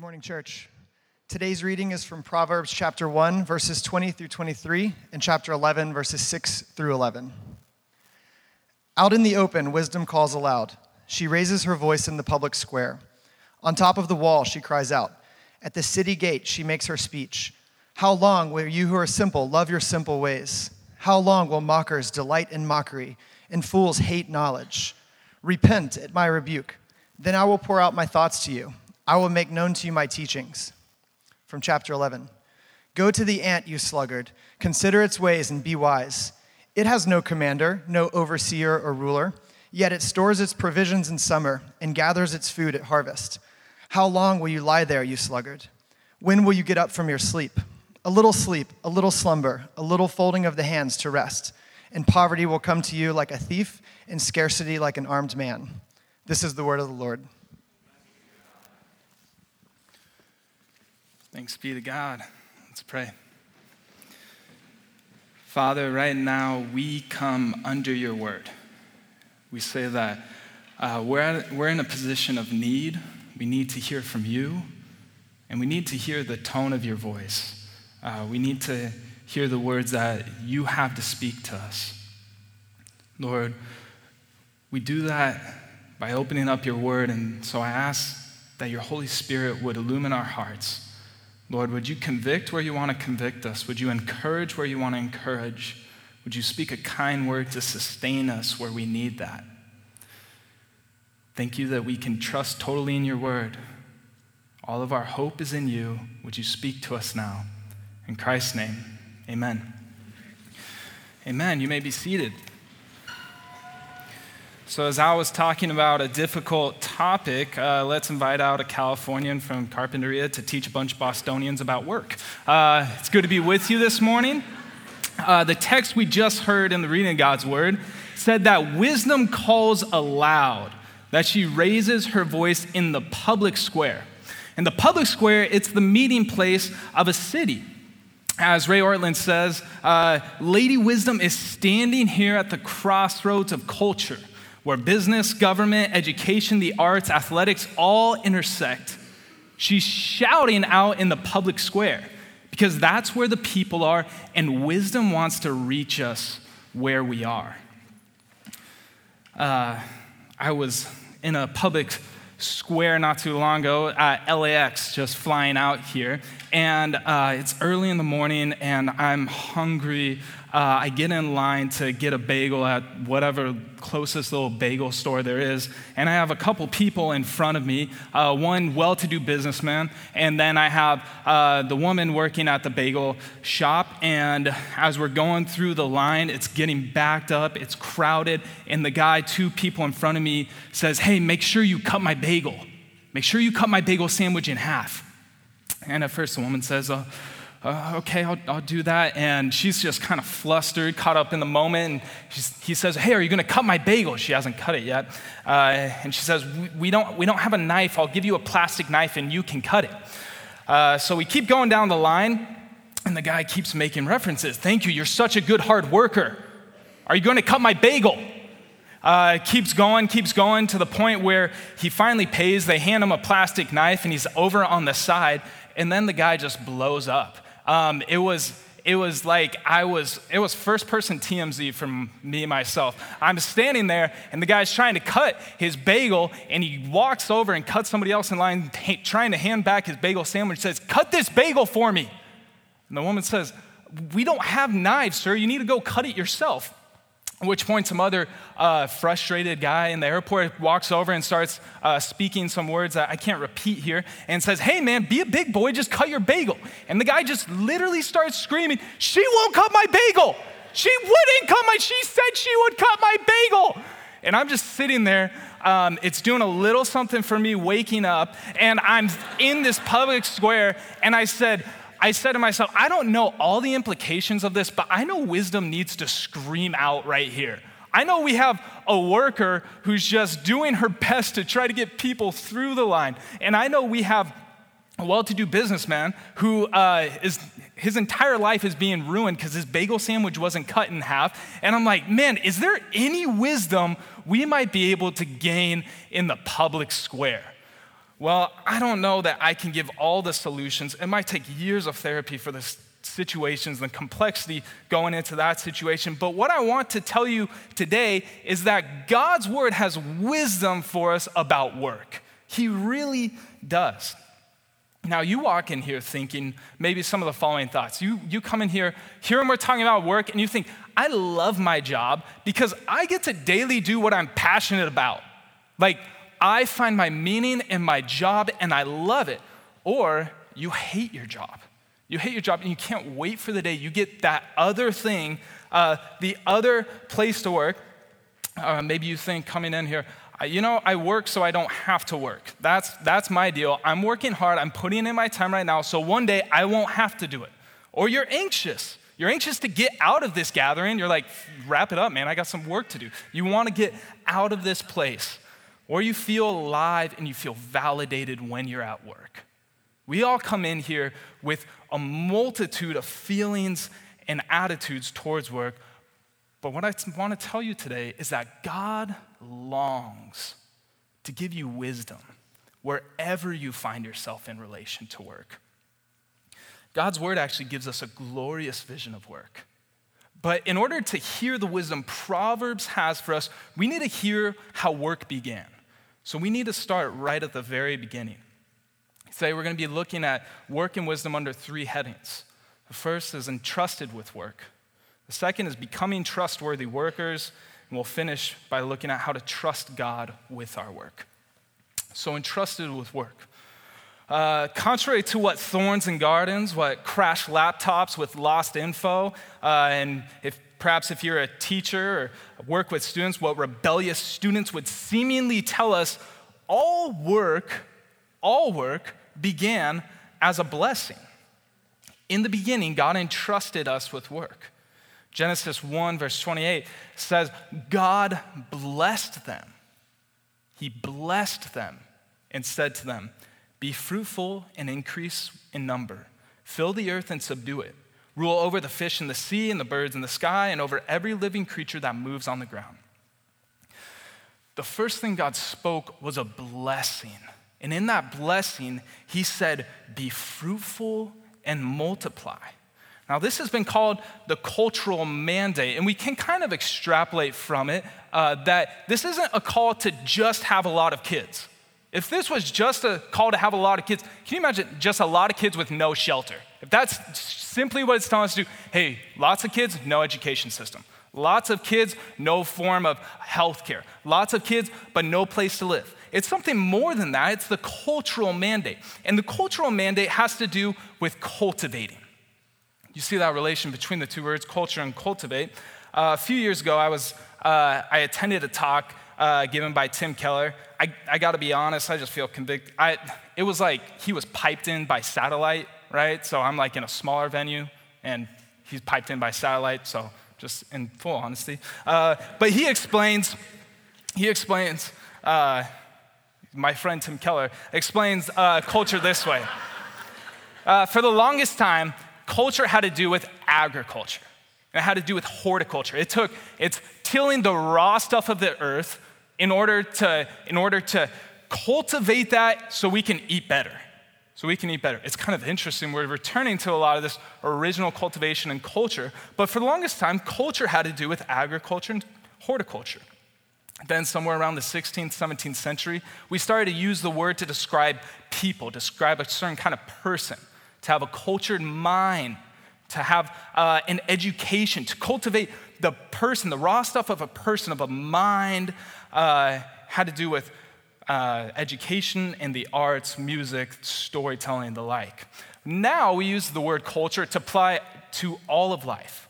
Good morning, church. Today's reading is from Proverbs chapter 1, verses 20 through 23, and chapter 11, verses 6 through 11. Out in the open, wisdom calls aloud. She raises her voice in the public square. On top of the wall, she cries out. At the city gate, she makes her speech. How long will you who are simple love your simple ways? How long will mockers delight in mockery and fools hate knowledge? Repent at my rebuke. Then I will pour out my thoughts to you. I will make known to you my teachings. From chapter 11 Go to the ant, you sluggard. Consider its ways and be wise. It has no commander, no overseer or ruler, yet it stores its provisions in summer and gathers its food at harvest. How long will you lie there, you sluggard? When will you get up from your sleep? A little sleep, a little slumber, a little folding of the hands to rest, and poverty will come to you like a thief, and scarcity like an armed man. This is the word of the Lord. Thanks be to God. Let's pray. Father, right now we come under your word. We say that uh, we're, at, we're in a position of need. We need to hear from you, and we need to hear the tone of your voice. Uh, we need to hear the words that you have to speak to us. Lord, we do that by opening up your word, and so I ask that your Holy Spirit would illumine our hearts Lord, would you convict where you want to convict us? Would you encourage where you want to encourage? Would you speak a kind word to sustain us where we need that? Thank you that we can trust totally in your word. All of our hope is in you. Would you speak to us now? In Christ's name, amen. Amen. You may be seated. So, as I was talking about a difficult topic, uh, let's invite out a Californian from Carpinteria to teach a bunch of Bostonians about work. Uh, it's good to be with you this morning. Uh, the text we just heard in the reading of God's word said that wisdom calls aloud, that she raises her voice in the public square. In the public square, it's the meeting place of a city. As Ray Ortlund says, uh, Lady Wisdom is standing here at the crossroads of culture where business, government, education, the arts, athletics all intersect. She's shouting out in the public square because that's where the people are, and wisdom wants to reach us where we are. Uh, I was in a public square not too long ago at LAX, just flying out here, and uh, it's early in the morning, and I'm hungry uh, I get in line to get a bagel at whatever closest little bagel store there is, and I have a couple people in front of me uh, one well to do businessman, and then I have uh, the woman working at the bagel shop. And as we're going through the line, it's getting backed up, it's crowded, and the guy, two people in front of me, says, Hey, make sure you cut my bagel. Make sure you cut my bagel sandwich in half. And at first, the woman says, uh, okay, I'll, I'll, do that. And she's just kind of flustered, caught up in the moment. And he says, hey, are you going to cut my bagel? She hasn't cut it yet. Uh, and she says, we, we, don't, we don't have a knife. I'll give you a plastic knife and you can cut it. Uh, so we keep going down the line, and the guy keeps making references. Thank you, you're such a good hard worker. Are you going to cut my bagel? Uh, keeps going, keeps going to the point where he finally pays. They hand him a plastic knife, and he's over on the side. And then the guy just blows up. Um, it was it was like I was, it was first person TMZ from me myself. I'm standing there and the guy's trying to cut his bagel and he walks over and cuts somebody else in line trying to hand back his bagel sandwich, says, Cut this bagel for me. And the woman says, We don't have knives, sir. You need to go cut it yourself. Which point, some other uh, frustrated guy in the airport walks over and starts uh, speaking some words that I can't repeat here and says, Hey, man, be a big boy, just cut your bagel. And the guy just literally starts screaming, She won't cut my bagel. She wouldn't cut my, she said she would cut my bagel. And I'm just sitting there. Um, it's doing a little something for me waking up, and I'm in this public square, and I said, I said to myself, I don't know all the implications of this, but I know wisdom needs to scream out right here. I know we have a worker who's just doing her best to try to get people through the line. And I know we have a well to do businessman who uh, is his entire life is being ruined because his bagel sandwich wasn't cut in half. And I'm like, man, is there any wisdom we might be able to gain in the public square? Well, I don't know that I can give all the solutions. It might take years of therapy for the situations and complexity going into that situation. But what I want to tell you today is that God's word has wisdom for us about work. He really does. Now, you walk in here thinking maybe some of the following thoughts. You, you come in here, when we're talking about work, and you think, I love my job because I get to daily do what I'm passionate about. Like, I find my meaning in my job and I love it. Or you hate your job. You hate your job and you can't wait for the day you get that other thing, uh, the other place to work. Uh, maybe you think coming in here, you know, I work so I don't have to work. That's, that's my deal. I'm working hard, I'm putting in my time right now, so one day I won't have to do it. Or you're anxious. You're anxious to get out of this gathering. You're like, wrap it up, man. I got some work to do. You want to get out of this place. Or you feel alive and you feel validated when you're at work. We all come in here with a multitude of feelings and attitudes towards work. But what I want to tell you today is that God longs to give you wisdom wherever you find yourself in relation to work. God's word actually gives us a glorious vision of work. But in order to hear the wisdom Proverbs has for us, we need to hear how work began. So we need to start right at the very beginning. Today we're going to be looking at work and wisdom under three headings. The first is entrusted with work. The second is becoming trustworthy workers. And we'll finish by looking at how to trust God with our work. So, entrusted with work. Uh, contrary to what thorns and gardens, what crash laptops with lost info, uh, and if perhaps if you're a teacher or work with students, what rebellious students would seemingly tell us, all work, all work began as a blessing. In the beginning, God entrusted us with work. Genesis 1, verse 28 says, God blessed them. He blessed them and said to them, Be fruitful and increase in number, fill the earth and subdue it, rule over the fish in the sea and the birds in the sky, and over every living creature that moves on the ground. The first thing God spoke was a blessing. And in that blessing, He said, Be fruitful and multiply. Now, this has been called the cultural mandate, and we can kind of extrapolate from it uh, that this isn't a call to just have a lot of kids. If this was just a call to have a lot of kids, can you imagine just a lot of kids with no shelter? If that's simply what it's telling us to do, hey, lots of kids, no education system. Lots of kids, no form of health care. Lots of kids, but no place to live. It's something more than that. It's the cultural mandate. And the cultural mandate has to do with cultivating. You see that relation between the two words, culture and cultivate. Uh, a few years ago, I, was, uh, I attended a talk uh, given by Tim Keller. I, I got to be honest, I just feel convicted. I, it was like he was piped in by satellite, right? So I'm like in a smaller venue, and he's piped in by satellite, so just in full honesty. Uh, but he explains, he explains, uh, my friend Tim Keller explains uh, culture this way. for the longest time, culture had to do with agriculture. It had to do with horticulture. It took, it's tilling the raw stuff of the earth in order to, in order to cultivate that so we can eat better. So we can eat better. It's kind of interesting. We're returning to a lot of this original cultivation and culture, but for the longest time, culture had to do with agriculture and horticulture. Then, somewhere around the 16th, 17th century, we started to use the word to describe people, describe a certain kind of person to have a cultured mind, to have uh, an education, to cultivate the person, the raw stuff of a person, of a mind, uh, had to do with uh, education and the arts, music, storytelling, and the like. Now we use the word culture to apply to all of life.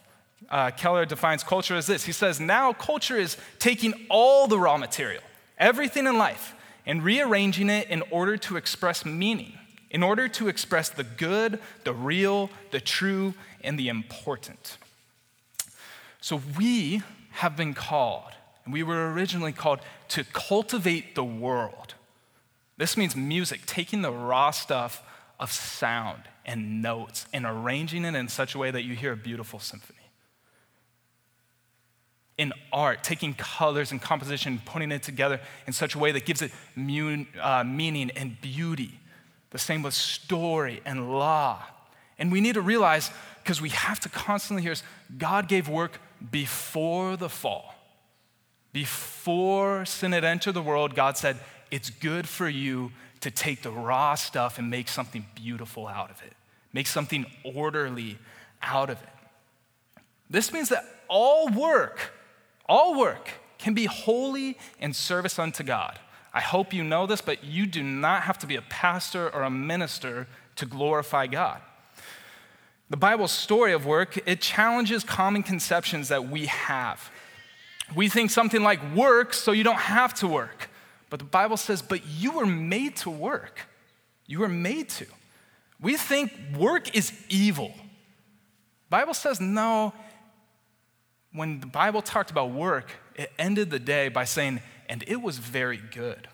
Uh, Keller defines culture as this. He says, now culture is taking all the raw material, everything in life, and rearranging it in order to express meaning in order to express the good, the real, the true, and the important. So we have been called, we were originally called to cultivate the world. This means music, taking the raw stuff of sound and notes and arranging it in such a way that you hear a beautiful symphony. in art, taking colors and composition, putting it together in such a way that gives it mun, uh, meaning and beauty. The same with story and law. And we need to realize, because we have to constantly hear, this, God gave work before the fall. Before sin had entered the world, God said, It's good for you to take the raw stuff and make something beautiful out of it, make something orderly out of it. This means that all work, all work can be holy in service unto God. I hope you know this, but you do not have to be a pastor or a minister to glorify God. The Bible's story of work, it challenges common conceptions that we have. We think something like work so you don't have to work. But the Bible says, but you were made to work. You were made to. We think work is evil. Bible says no. When the Bible talked about work, it ended the day by saying, and it was very good.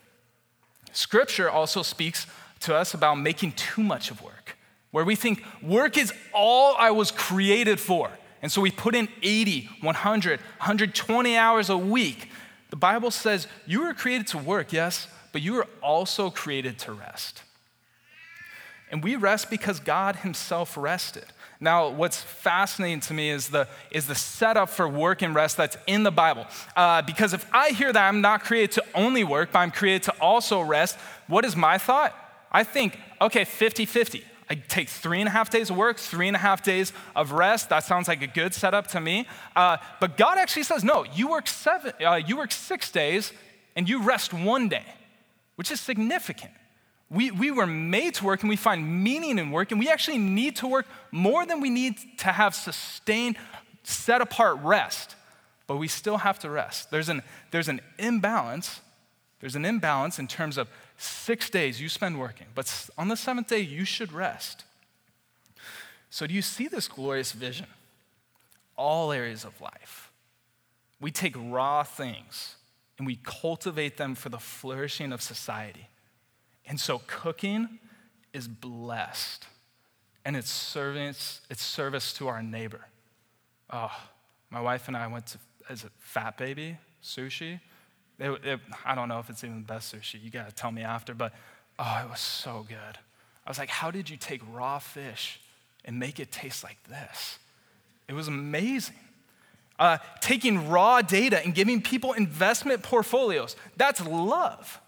Scripture also speaks to us about making too much of work, where we think work is all I was created for. And so we put in 80, 100, 120 hours a week. The Bible says you were created to work, yes, but you were also created to rest. And we rest because God Himself rested. Now, what's fascinating to me is the, is the setup for work and rest that's in the Bible. Uh, because if I hear that I'm not created to only work, but I'm created to also rest, what is my thought? I think, okay, 50 50. I take three and a half days of work, three and a half days of rest. That sounds like a good setup to me. Uh, but God actually says, no, you work seven, uh, you work six days and you rest one day, which is significant. We, we were made to work and we find meaning in work, and we actually need to work more than we need to have sustained, set apart rest. But we still have to rest. There's an, there's an imbalance. There's an imbalance in terms of six days you spend working, but on the seventh day, you should rest. So, do you see this glorious vision? All areas of life. We take raw things and we cultivate them for the flourishing of society. And so cooking is blessed and it's service, it's service to our neighbor. Oh, my wife and I went to, as a fat baby, sushi. It, it, I don't know if it's even the best sushi. You gotta tell me after, but oh, it was so good. I was like, how did you take raw fish and make it taste like this? It was amazing. Uh, taking raw data and giving people investment portfolios, that's love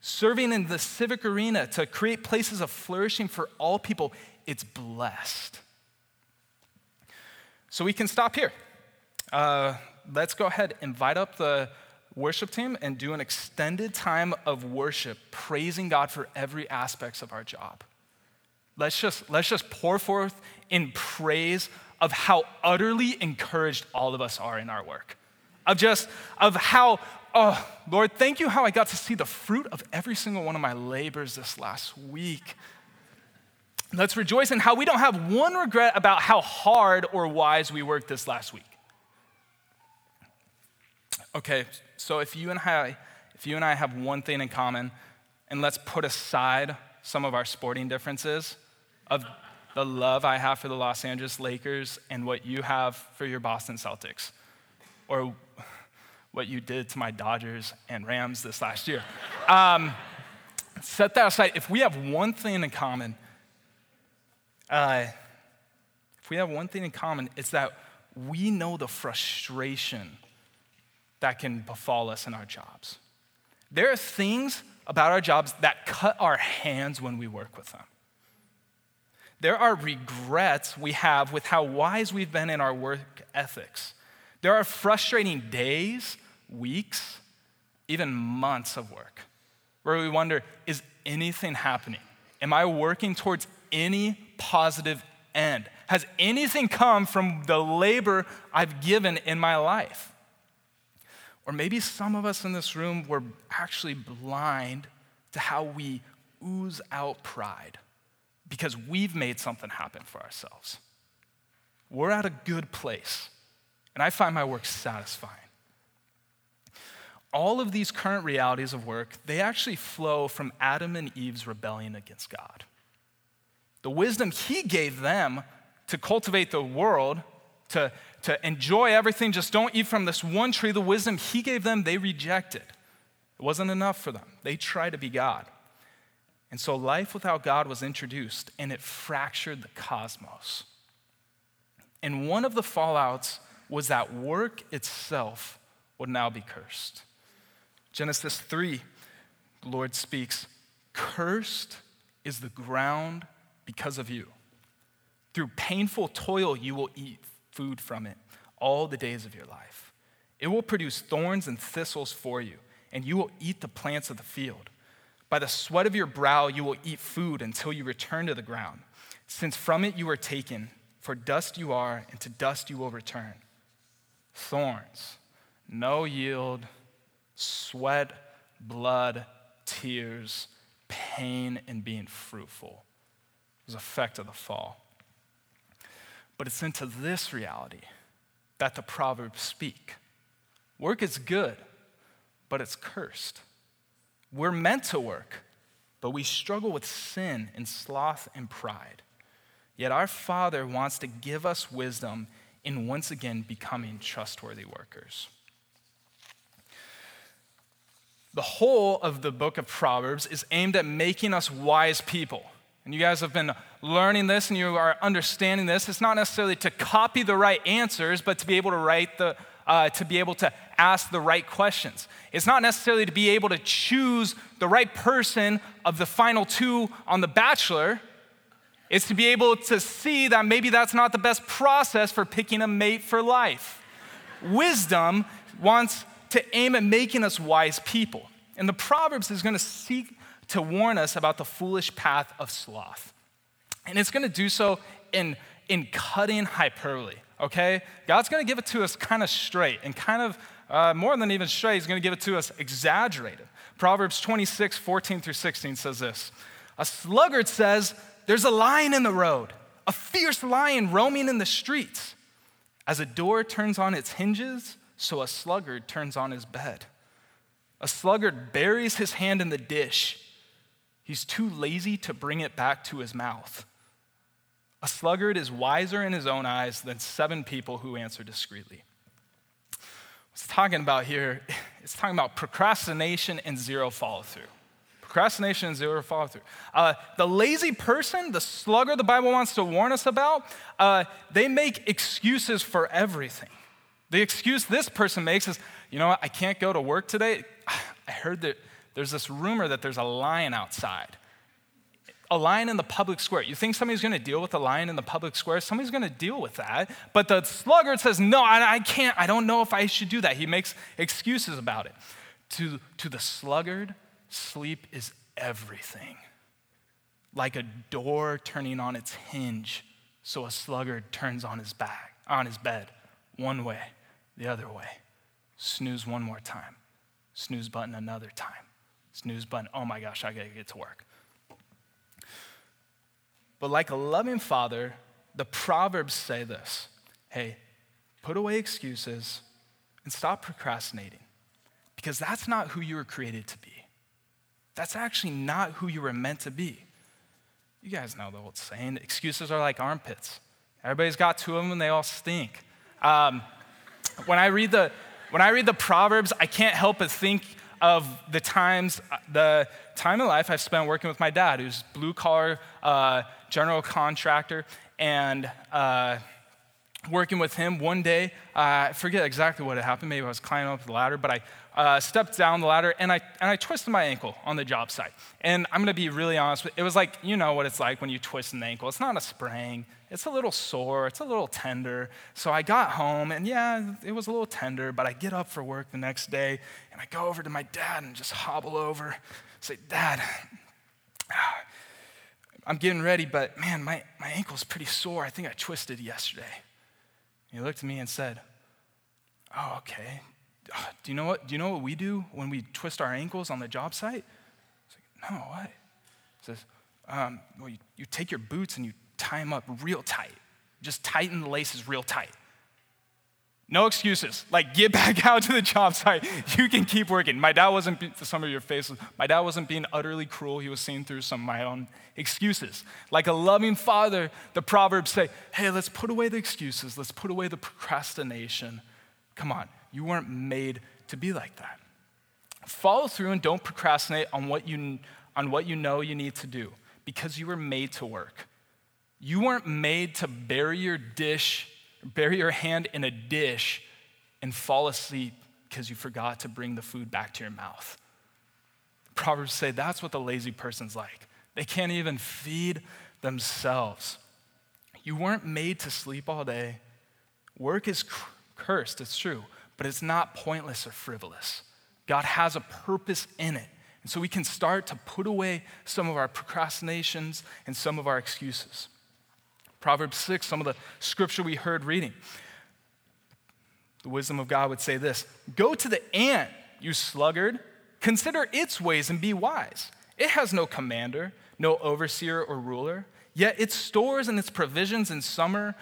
serving in the civic arena to create places of flourishing for all people, it's blessed. So we can stop here. Uh, let's go ahead, and invite up the worship team, and do an extended time of worship, praising God for every aspects of our job. Let's just, let's just pour forth in praise of how utterly encouraged all of us are in our work. Of just, of how oh, Lord, thank you how I got to see the fruit of every single one of my labors this last week. Let's rejoice in how we don't have one regret about how hard or wise we worked this last week. Okay, so if you and I, if you and I have one thing in common, and let's put aside some of our sporting differences of the love I have for the Los Angeles Lakers and what you have for your Boston Celtics, or what you did to my Dodgers and Rams this last year. Um, set that aside. If we have one thing in common, uh, if we have one thing in common, it's that we know the frustration that can befall us in our jobs. There are things about our jobs that cut our hands when we work with them. There are regrets we have with how wise we've been in our work ethics. There are frustrating days, weeks, even months of work where we wonder is anything happening? Am I working towards any positive end? Has anything come from the labor I've given in my life? Or maybe some of us in this room were actually blind to how we ooze out pride because we've made something happen for ourselves. We're at a good place and I find my work satisfying. All of these current realities of work, they actually flow from Adam and Eve's rebellion against God. The wisdom he gave them to cultivate the world to, to enjoy everything. Just don't eat from this one tree. The wisdom he gave them, they rejected. It wasn't enough for them. They tried to be God. And so life without God was introduced, and it fractured the cosmos. And one of the fallouts was that work itself would now be cursed. Genesis 3, the Lord speaks, Cursed is the ground because of you. Through painful toil, you will eat food from it all the days of your life. It will produce thorns and thistles for you, and you will eat the plants of the field. By the sweat of your brow, you will eat food until you return to the ground, since from it you were taken, for dust you are, and to dust you will return. Thorns, no yield, sweat, blood, tears, pain, and being fruitful It was effect of the fall. But it's into this reality that the Proverbs speak. Work is good, but it's cursed. We're meant to work, but we struggle with sin and sloth and pride. Yet our Father wants to give us wisdom in once again becoming trustworthy workers. The whole of the book of Proverbs is aimed at making us wise people. And you guys have been learning this and you are understanding this. It's not necessarily to copy the right answers, but to be able to write the, uh, to be able to ask the right questions. It's not necessarily to be able to choose the right person of the final two on The Bachelor. It's to be able to see that maybe that's not the best process for picking a mate for life. Wisdom wants to aim at making us wise people. And the Proverbs is going to seek to warn us about the foolish path of sloth. And it's going to do so in, in cutting hyperbole, okay? God's going to give it to us kind of straight and kind of uh, more than even straight, He's going to give it to us exaggerated. Proverbs 26, 14 through 16 says this A sluggard says, There's a lion in the road, a fierce lion roaming in the streets. As a door turns on its hinges, so a sluggard turns on his bed. A sluggard buries his hand in the dish. He's too lazy to bring it back to his mouth. A sluggard is wiser in his own eyes than seven people who answer discreetly. What's talking about here, it's talking about procrastination and zero follow through. Procrastination and zero follow through. Uh, the lazy person, the sluggard the Bible wants to warn us about, uh, they make excuses for everything. The excuse this person makes is, you know what, I can't go to work today. I heard that there's this rumor that there's a lion outside. A lion in the public square. You think somebody's gonna deal with a lion in the public square? Somebody's gonna deal with that. But the sluggard says, no, I, I can't, I don't know if I should do that. He makes excuses about it. To, to the sluggard, sleep is everything. Like a door turning on its hinge, so a sluggard turns on his back, on his bed, one way the other way. Snooze one more time. Snooze button another time. Snooze button, oh my gosh, I gotta get to work. But like a loving father, the Proverbs say this hey, put away excuses and stop procrastinating because that's not who you were created to be. That's actually not who you were meant to be. You guys know the old saying excuses are like armpits. Everybody's got two of them and they all stink. Um, when I read the when I read the Proverbs, I can't help but think of the times, the time in life I've spent working with my dad, who's blue collar uh, general contractor, and uh, working with him one day. Uh, I forget exactly what had happened. Maybe I was climbing up the ladder, but I uh, stepped down the ladder and I, and I twisted my ankle on the job site. And I'm gonna be really honest, it was like, you know what it's like when you twist an ankle. It's not a sprain, it's a little sore, it's a little tender. So I got home and yeah, it was a little tender, but I get up for work the next day and I go over to my dad and just hobble over, say, Dad, I'm getting ready, but man, my, my ankle's pretty sore. I think I twisted yesterday. He looked at me and said, Oh, okay. Do you know what? Do you know what we do when we twist our ankles on the job site? Like, no, what? He says, um, well, you, you take your boots and you tie them up real tight. Just tighten the laces real tight. No excuses. Like, get back out to the job site. You can keep working. My dad wasn't, be- some of your faces, my dad wasn't being utterly cruel. He was seeing through some of my own excuses. Like a loving father, the Proverbs say, hey, let's put away the excuses. Let's put away the procrastination. Come on, you weren't made to be like that. Follow through and don't procrastinate on what you, on what you know you need to do because you were made to work. You weren't made to bury your dish bury your hand in a dish and fall asleep because you forgot to bring the food back to your mouth. Proverbs say that's what the lazy person's like. They can't even feed themselves. You weren't made to sleep all day. Work is cursed, it's true, but it's not pointless or frivolous. God has a purpose in it. And so we can start to put away some of our procrastinations and some of our excuses. Proverbs 6, some of the scripture we heard reading. The wisdom of God would say this Go to the ant, you sluggard, consider its ways and be wise. It has no commander, no overseer or ruler, yet it stores and its provisions in summer.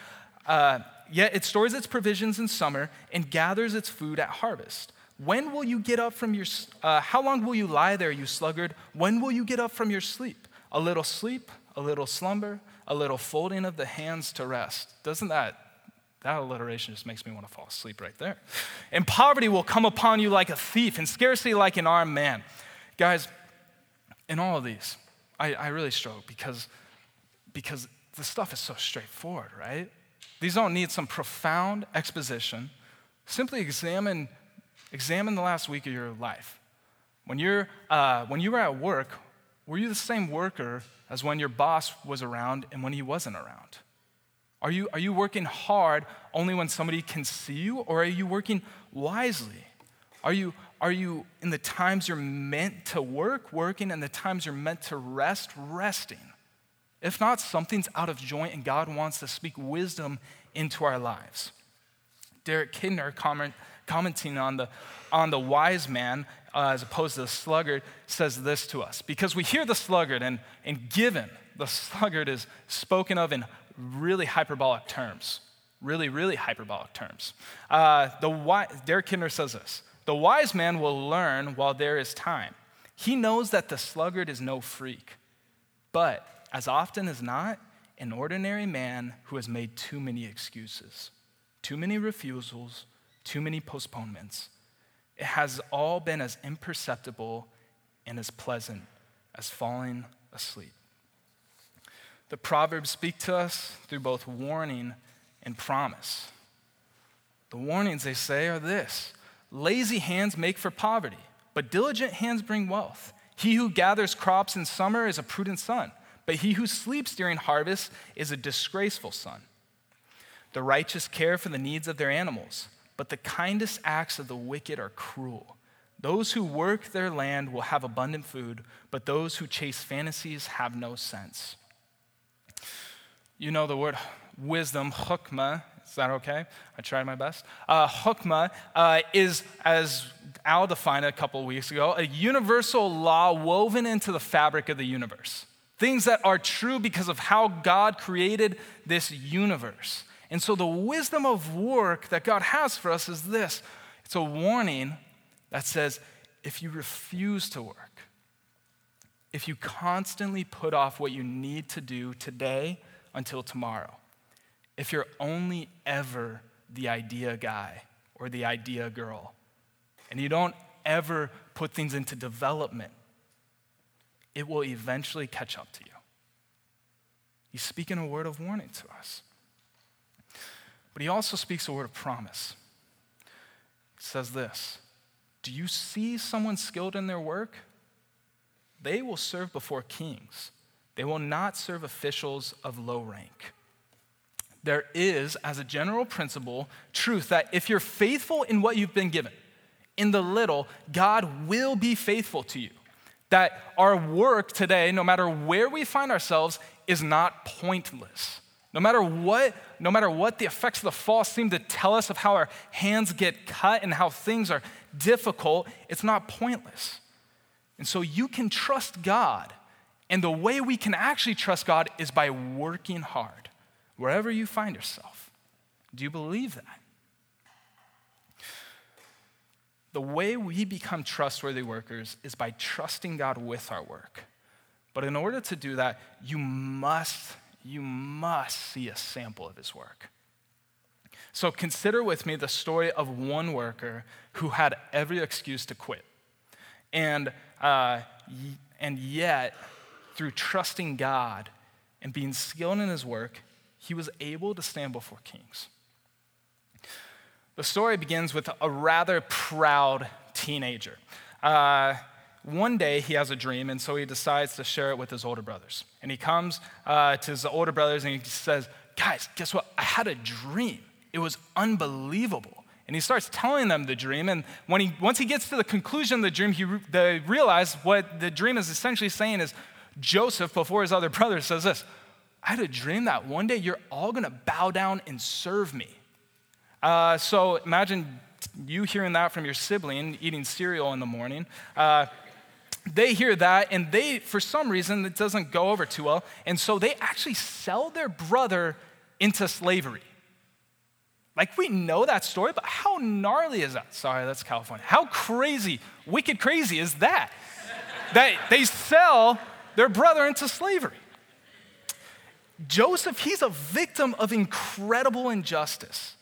Uh, yet it stores its provisions in summer and gathers its food at harvest. When will you get up from your, uh, how long will you lie there, you sluggard? When will you get up from your sleep? A little sleep, a little slumber, a little folding of the hands to rest. Doesn't that, that alliteration just makes me want to fall asleep right there. And poverty will come upon you like a thief and scarcely like an armed man. Guys, in all of these, I, I really struggle because, because the stuff is so straightforward, right? These don't need some profound exposition. Simply examine, examine the last week of your life. When, you're, uh, when you were at work, were you the same worker as when your boss was around and when he wasn't around? Are you, are you working hard only when somebody can see you, or are you working wisely? Are you, are you in the times you're meant to work, working, and the times you're meant to rest, resting? If not, something's out of joint, and God wants to speak wisdom into our lives. Derek Kidner comment, commenting on the, on the wise man uh, as opposed to the sluggard, says this to us. Because we hear the sluggard, and, and given the sluggard is spoken of in really hyperbolic terms. Really, really hyperbolic terms. Uh, the Derek Kidner says this The wise man will learn while there is time. He knows that the sluggard is no freak. But as often as not, an ordinary man who has made too many excuses, too many refusals, too many postponements, it has all been as imperceptible and as pleasant as falling asleep. The Proverbs speak to us through both warning and promise. The warnings, they say, are this lazy hands make for poverty, but diligent hands bring wealth. He who gathers crops in summer is a prudent son, but he who sleeps during harvest is a disgraceful son. The righteous care for the needs of their animals but the kindest acts of the wicked are cruel. Those who work their land will have abundant food, but those who chase fantasies have no sense. You know the word wisdom, chokmah. Is that okay? I tried my best. Uh, uh, is, as Al defined a couple weeks ago, a universal law woven into the fabric of the universe. Things that are true because of how God created this universe. And so, the wisdom of work that God has for us is this it's a warning that says if you refuse to work, if you constantly put off what you need to do today until tomorrow, if you're only ever the idea guy or the idea girl, and you don't ever put things into development, it will eventually catch up to you. He's speaking a word of warning to us. But he also speaks a word of promise. He says this Do you see someone skilled in their work? They will serve before kings, they will not serve officials of low rank. There is, as a general principle, truth that if you're faithful in what you've been given, in the little, God will be faithful to you. That our work today, no matter where we find ourselves, is not pointless. No matter what, no matter what the effects of the fall seem to tell us of how our hands get cut and how things are difficult, it's not pointless. And so you can trust God. And the way we can actually trust God is by working hard, wherever you find yourself. Do you believe that? the way we become trustworthy workers is by trusting God with our work. But in order to do that, you must, you must see a sample of his work. So consider with me the story of one worker who had every excuse to quit. And, uh, and yet, through trusting God and being skilled in his work, he was able to stand before kings. The story begins with a rather proud teenager. Uh, one day he has a dream, and so he decides to share it with his older brothers. And he comes uh, to his older brothers and he says, Guys, guess what? I had a dream. It was unbelievable. And he starts telling them the dream. And when he, once he gets to the conclusion of the dream, he, they realize what the dream is essentially saying is Joseph, before his other brothers, says this I had a dream that one day you're all going to bow down and serve me. Uh, so imagine you hearing that from your sibling eating cereal in the morning. Uh, they hear that and they, for some reason, it doesn't go over too well. And so they actually sell their brother into slavery. Like, we know that story, but how gnarly is that? Sorry, that's California. How crazy, wicked crazy is that? that they sell their brother into slavery. Joseph, he's a victim of incredible injustice.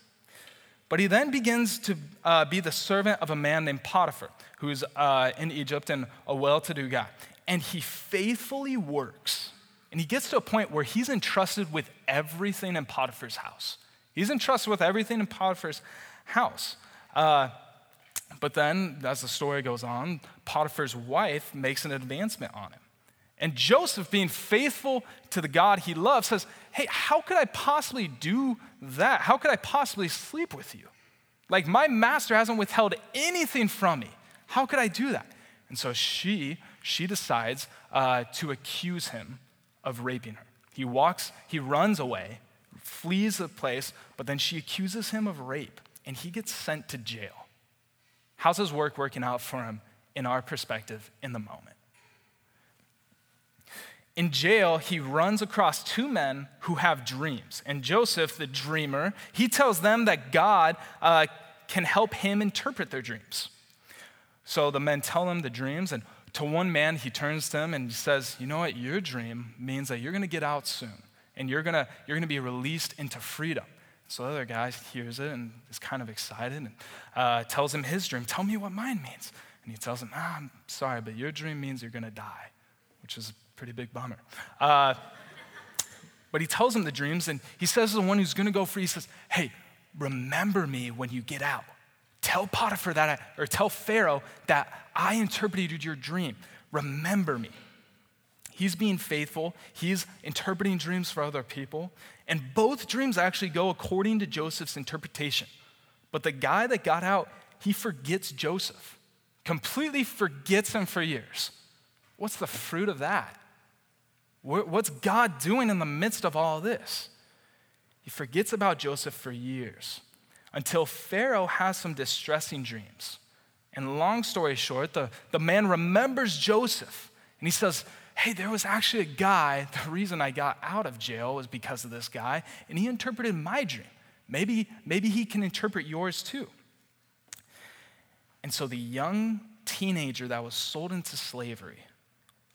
But he then begins to uh, be the servant of a man named Potiphar, who's uh, in Egypt and a well to do guy. And he faithfully works. And he gets to a point where he's entrusted with everything in Potiphar's house. He's entrusted with everything in Potiphar's house. Uh, but then, as the story goes on, Potiphar's wife makes an advancement on him. And Joseph, being faithful to the God he loves, says, Hey, how could I possibly do that? How could I possibly sleep with you? Like, my master hasn't withheld anything from me. How could I do that? And so she, she decides uh, to accuse him of raping her. He walks, he runs away, flees the place, but then she accuses him of rape, and he gets sent to jail. How's his work working out for him in our perspective in the moment? in jail, he runs across two men who have dreams. And Joseph, the dreamer, he tells them that God uh, can help him interpret their dreams. So the men tell him the dreams, and to one man, he turns to him and says, You know what? Your dream means that you're going to get out soon, and you're going to you're to be released into freedom. So the other guy hears it and is kind of excited and uh, tells him his dream. Tell me what mine means. And he tells him, ah, I'm sorry, but your dream means you're going to die, which is a Pretty big bummer. Uh, but he tells him the dreams, and he says to the one who's going to go free, he says, Hey, remember me when you get out. Tell Potiphar that, I, or tell Pharaoh that I interpreted your dream. Remember me. He's being faithful, he's interpreting dreams for other people, and both dreams actually go according to Joseph's interpretation. But the guy that got out, he forgets Joseph, completely forgets him for years. What's the fruit of that? What's God doing in the midst of all this? He forgets about Joseph for years until Pharaoh has some distressing dreams. And long story short, the, the man remembers Joseph and he says, Hey, there was actually a guy. The reason I got out of jail was because of this guy, and he interpreted my dream. Maybe, maybe he can interpret yours too. And so the young teenager that was sold into slavery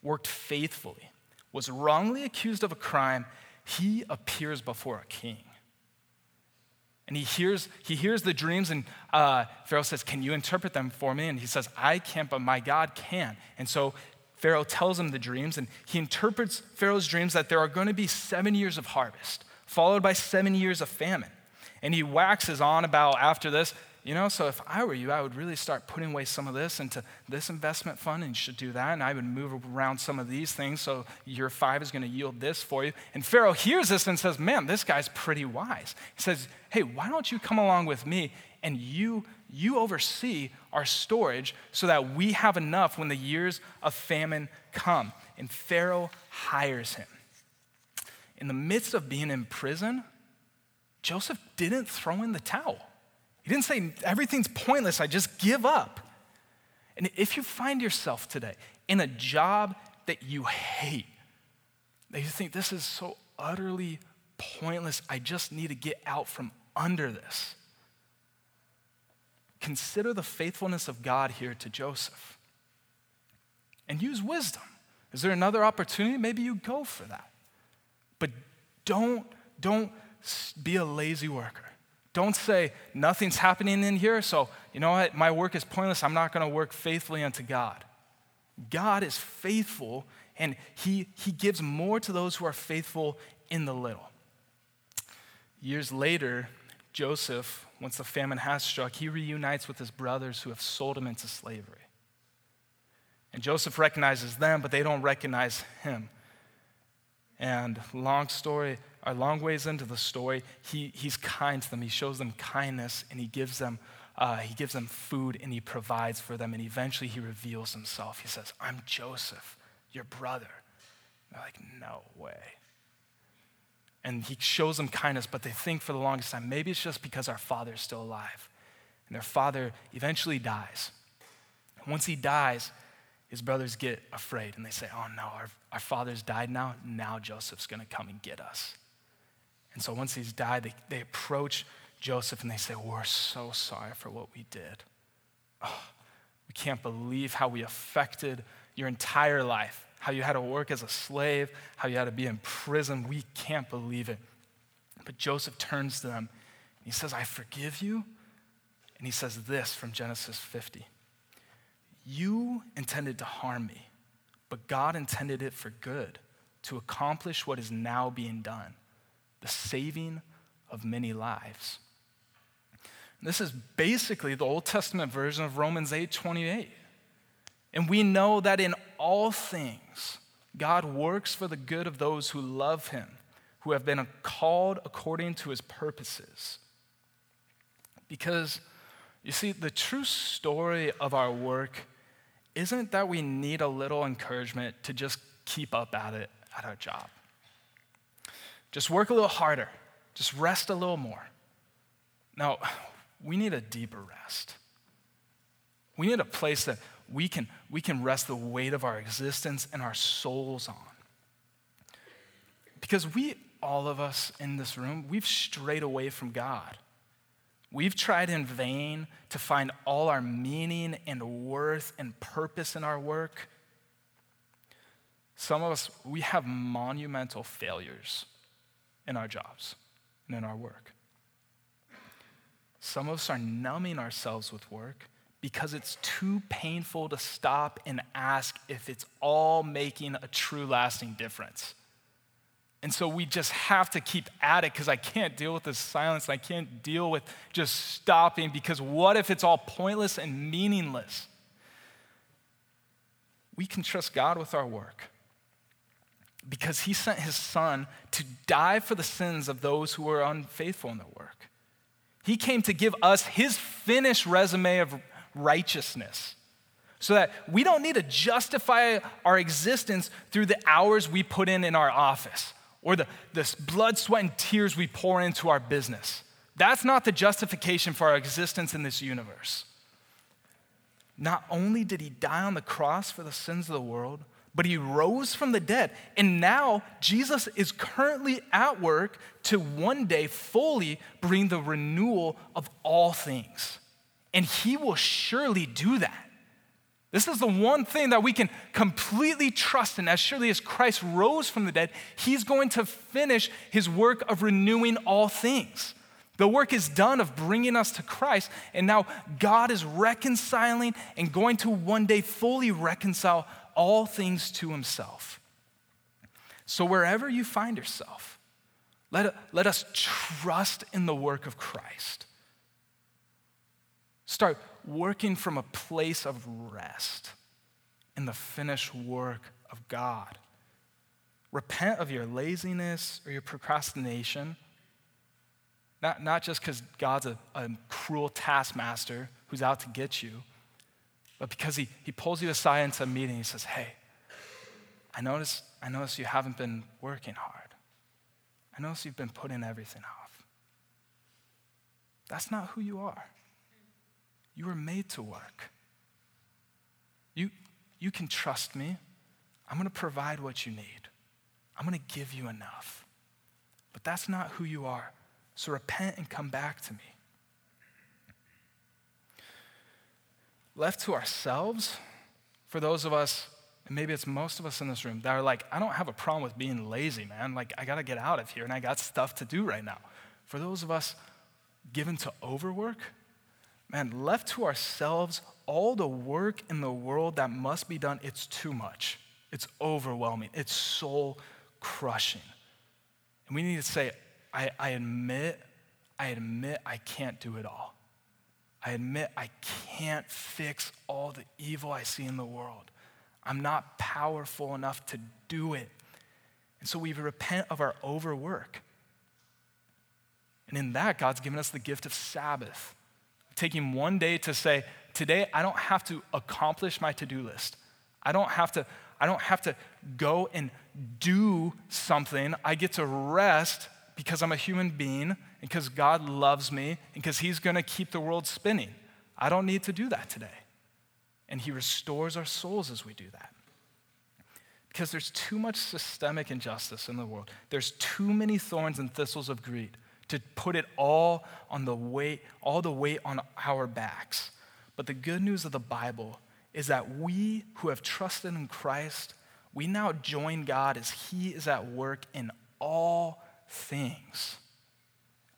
worked faithfully was wrongly accused of a crime, he appears before a king. And he hears, he hears the dreams, and uh, Pharaoh says, Can you interpret them for me? And he says, I can't, but my God can. And so Pharaoh tells him the dreams, and he interprets Pharaoh's dreams that there are going to be seven years of harvest, followed by seven years of famine. And he waxes on about after this you know, so if I were you, I would really start putting away some of this into this investment fund, and you should do that. And I would move around some of these things so year five is going to yield this for you. And Pharaoh hears this and says, Man, this guy's pretty wise. He says, Hey, why don't you come along with me and you, you oversee our storage so that we have enough when the years of famine come? And Pharaoh hires him. In the midst of being in prison, Joseph didn't throw in the towel. He didn't say everything's pointless, I just give up. And if you find yourself today in a job that you hate, that you think this is so utterly pointless, I just need to get out from under this. consider the faithfulness of God here to Joseph and use wisdom. Is there another opportunity? Maybe you go for that. But don't, don't be a lazy worker. Don't say, nothing's happening in here, so you know what? My work is pointless. I'm not going to work faithfully unto God. God is faithful, and he, he gives more to those who are faithful in the little. Years later, Joseph, once the famine has struck, he reunites with his brothers who have sold him into slavery. And Joseph recognizes them, but they don't recognize him. And long story, a long ways into the story, he, he's kind to them. He shows them kindness and he gives them, uh, he gives them food and he provides for them. And eventually he reveals himself. He says, I'm Joseph, your brother. And they're like, no way. And he shows them kindness, but they think for the longest time, maybe it's just because our father's still alive. And their father eventually dies. And once he dies, his brothers get afraid and they say, Oh no, our, our father's died now. Now Joseph's going to come and get us. And so once he's died, they, they approach Joseph and they say, We're so sorry for what we did. Oh, we can't believe how we affected your entire life, how you had to work as a slave, how you had to be in prison. We can't believe it. But Joseph turns to them and he says, I forgive you. And he says this from Genesis 50 You intended to harm me, but God intended it for good to accomplish what is now being done the saving of many lives. This is basically the Old Testament version of Romans 8 28. And we know that in all things, God works for the good of those who love him, who have been called according to his purposes. Because, you see, the true story of our work isn't that we need a little encouragement to just keep up at it at our job. Just work a little harder. Just rest a little more. Now, we need a deeper rest. We need a place that we can, we can rest the weight of our existence and our souls on. Because we, all of us in this room, we've strayed away from God. We've tried in vain to find all our meaning and worth and purpose in our work. Some of us, we have monumental failures in our jobs and in our work. Some of us are numbing ourselves with work because it's too painful to stop and ask if it's all making a true lasting difference. And so we just have to keep at it because I can't deal with this silence. I can't deal with just stopping because what if it's all pointless and meaningless? We can trust God with our work because he sent his son to die for the sins of those who were unfaithful in their work. He came to give us his finished resume of righteousness so that we don't need to justify our existence through the hours we put in in our office or the, the blood, sweat, and tears we pour into our business. That's not the justification for our existence in this universe. Not only did he die on the cross for the sins of the world, but he rose from the dead. And now Jesus is currently at work to one day fully bring the renewal of all things. And he will surely do that. This is the one thing that we can completely trust in. As surely as Christ rose from the dead, he's going to finish his work of renewing all things. The work is done of bringing us to Christ, and now God is reconciling and going to one day fully reconcile all things to himself. So, wherever you find yourself, let, let us trust in the work of Christ. Start working from a place of rest in the finished work of God. Repent of your laziness or your procrastination. Not, not just because God's a, a cruel taskmaster who's out to get you, but because he, he pulls you aside into a meeting, he says, Hey, I notice, I notice you haven't been working hard. I notice you've been putting everything off. That's not who you are. You were made to work. You, you can trust me. I'm going to provide what you need. I'm going to give you enough. But that's not who you are. So repent and come back to me. Left to ourselves, for those of us, and maybe it's most of us in this room, that are like, I don't have a problem with being lazy, man. Like, I got to get out of here and I got stuff to do right now. For those of us given to overwork, man, left to ourselves, all the work in the world that must be done, it's too much. It's overwhelming. It's soul crushing. And we need to say, I, I admit, I admit I can't do it all. I admit I can't fix all the evil I see in the world. I'm not powerful enough to do it. And so we repent of our overwork. And in that, God's given us the gift of Sabbath, taking one day to say, Today, I don't have to accomplish my to do list. I don't have to. I don't have to go and do something. I get to rest because I'm a human being and because God loves me and because He's going to keep the world spinning. I don't need to do that today. And He restores our souls as we do that. Because there's too much systemic injustice in the world, there's too many thorns and thistles of greed to put it all on the weight, all the weight on our backs. But the good news of the Bible is that we who have trusted in Christ, we now join God as He is at work in all things.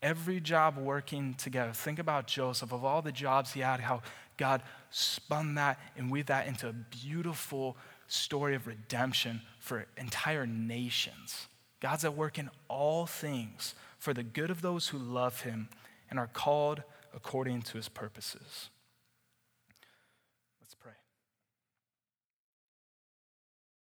Every job working together. Think about Joseph, of all the jobs he had, how God spun that and weaved that into a beautiful story of redemption for entire nations. God's at work in all things for the good of those who love Him and are called according to His purposes.